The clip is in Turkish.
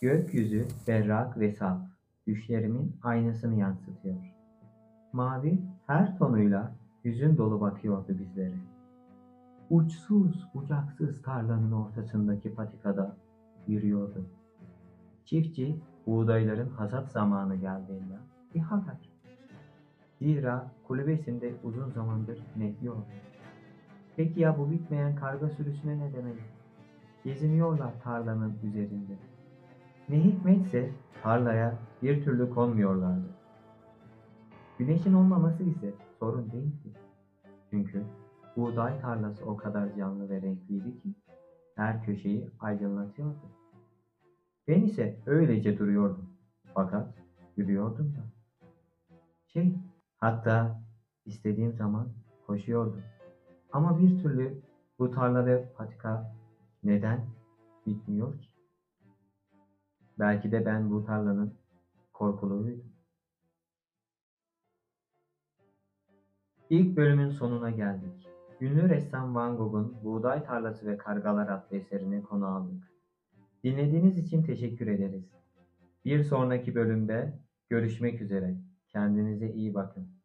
Gökyüzü berrak ve saf, düşlerimin aynasını yansıtıyor. Mavi her tonuyla hüzün dolu bakıyordu bizlere. Uçsuz bucaksız tarlanın ortasındaki patikada yürüyordu. Çiftçi buğdayların hasat zamanı geldiğinde bir haber. Zira kulübesinde uzun zamandır bekliyordu. Peki ya bu bitmeyen karga sürüsüne ne demeli? Geziniyorlar tarlanın üzerinde. Ne hikmetse tarlaya bir türlü konmuyorlardı. Güneşin olmaması ise sorun değildi. Çünkü buğday tarlası o kadar canlı ve renkliydi ki her köşeyi aydınlatıyordu. Ben ise öylece duruyordum. Fakat yürüyordum da. Şey, hatta istediğim zaman koşuyordum. Ama bir türlü bu tarla ve patika neden bitmiyor ki? Belki de ben bu tarlanın korkuluğuydum. İlk bölümün sonuna geldik. Ünlü ressam Van Gogh'un Buğday Tarlası ve Kargalar adlı eserini konu aldık. Dinlediğiniz için teşekkür ederiz. Bir sonraki bölümde görüşmek üzere. Kendinize iyi bakın.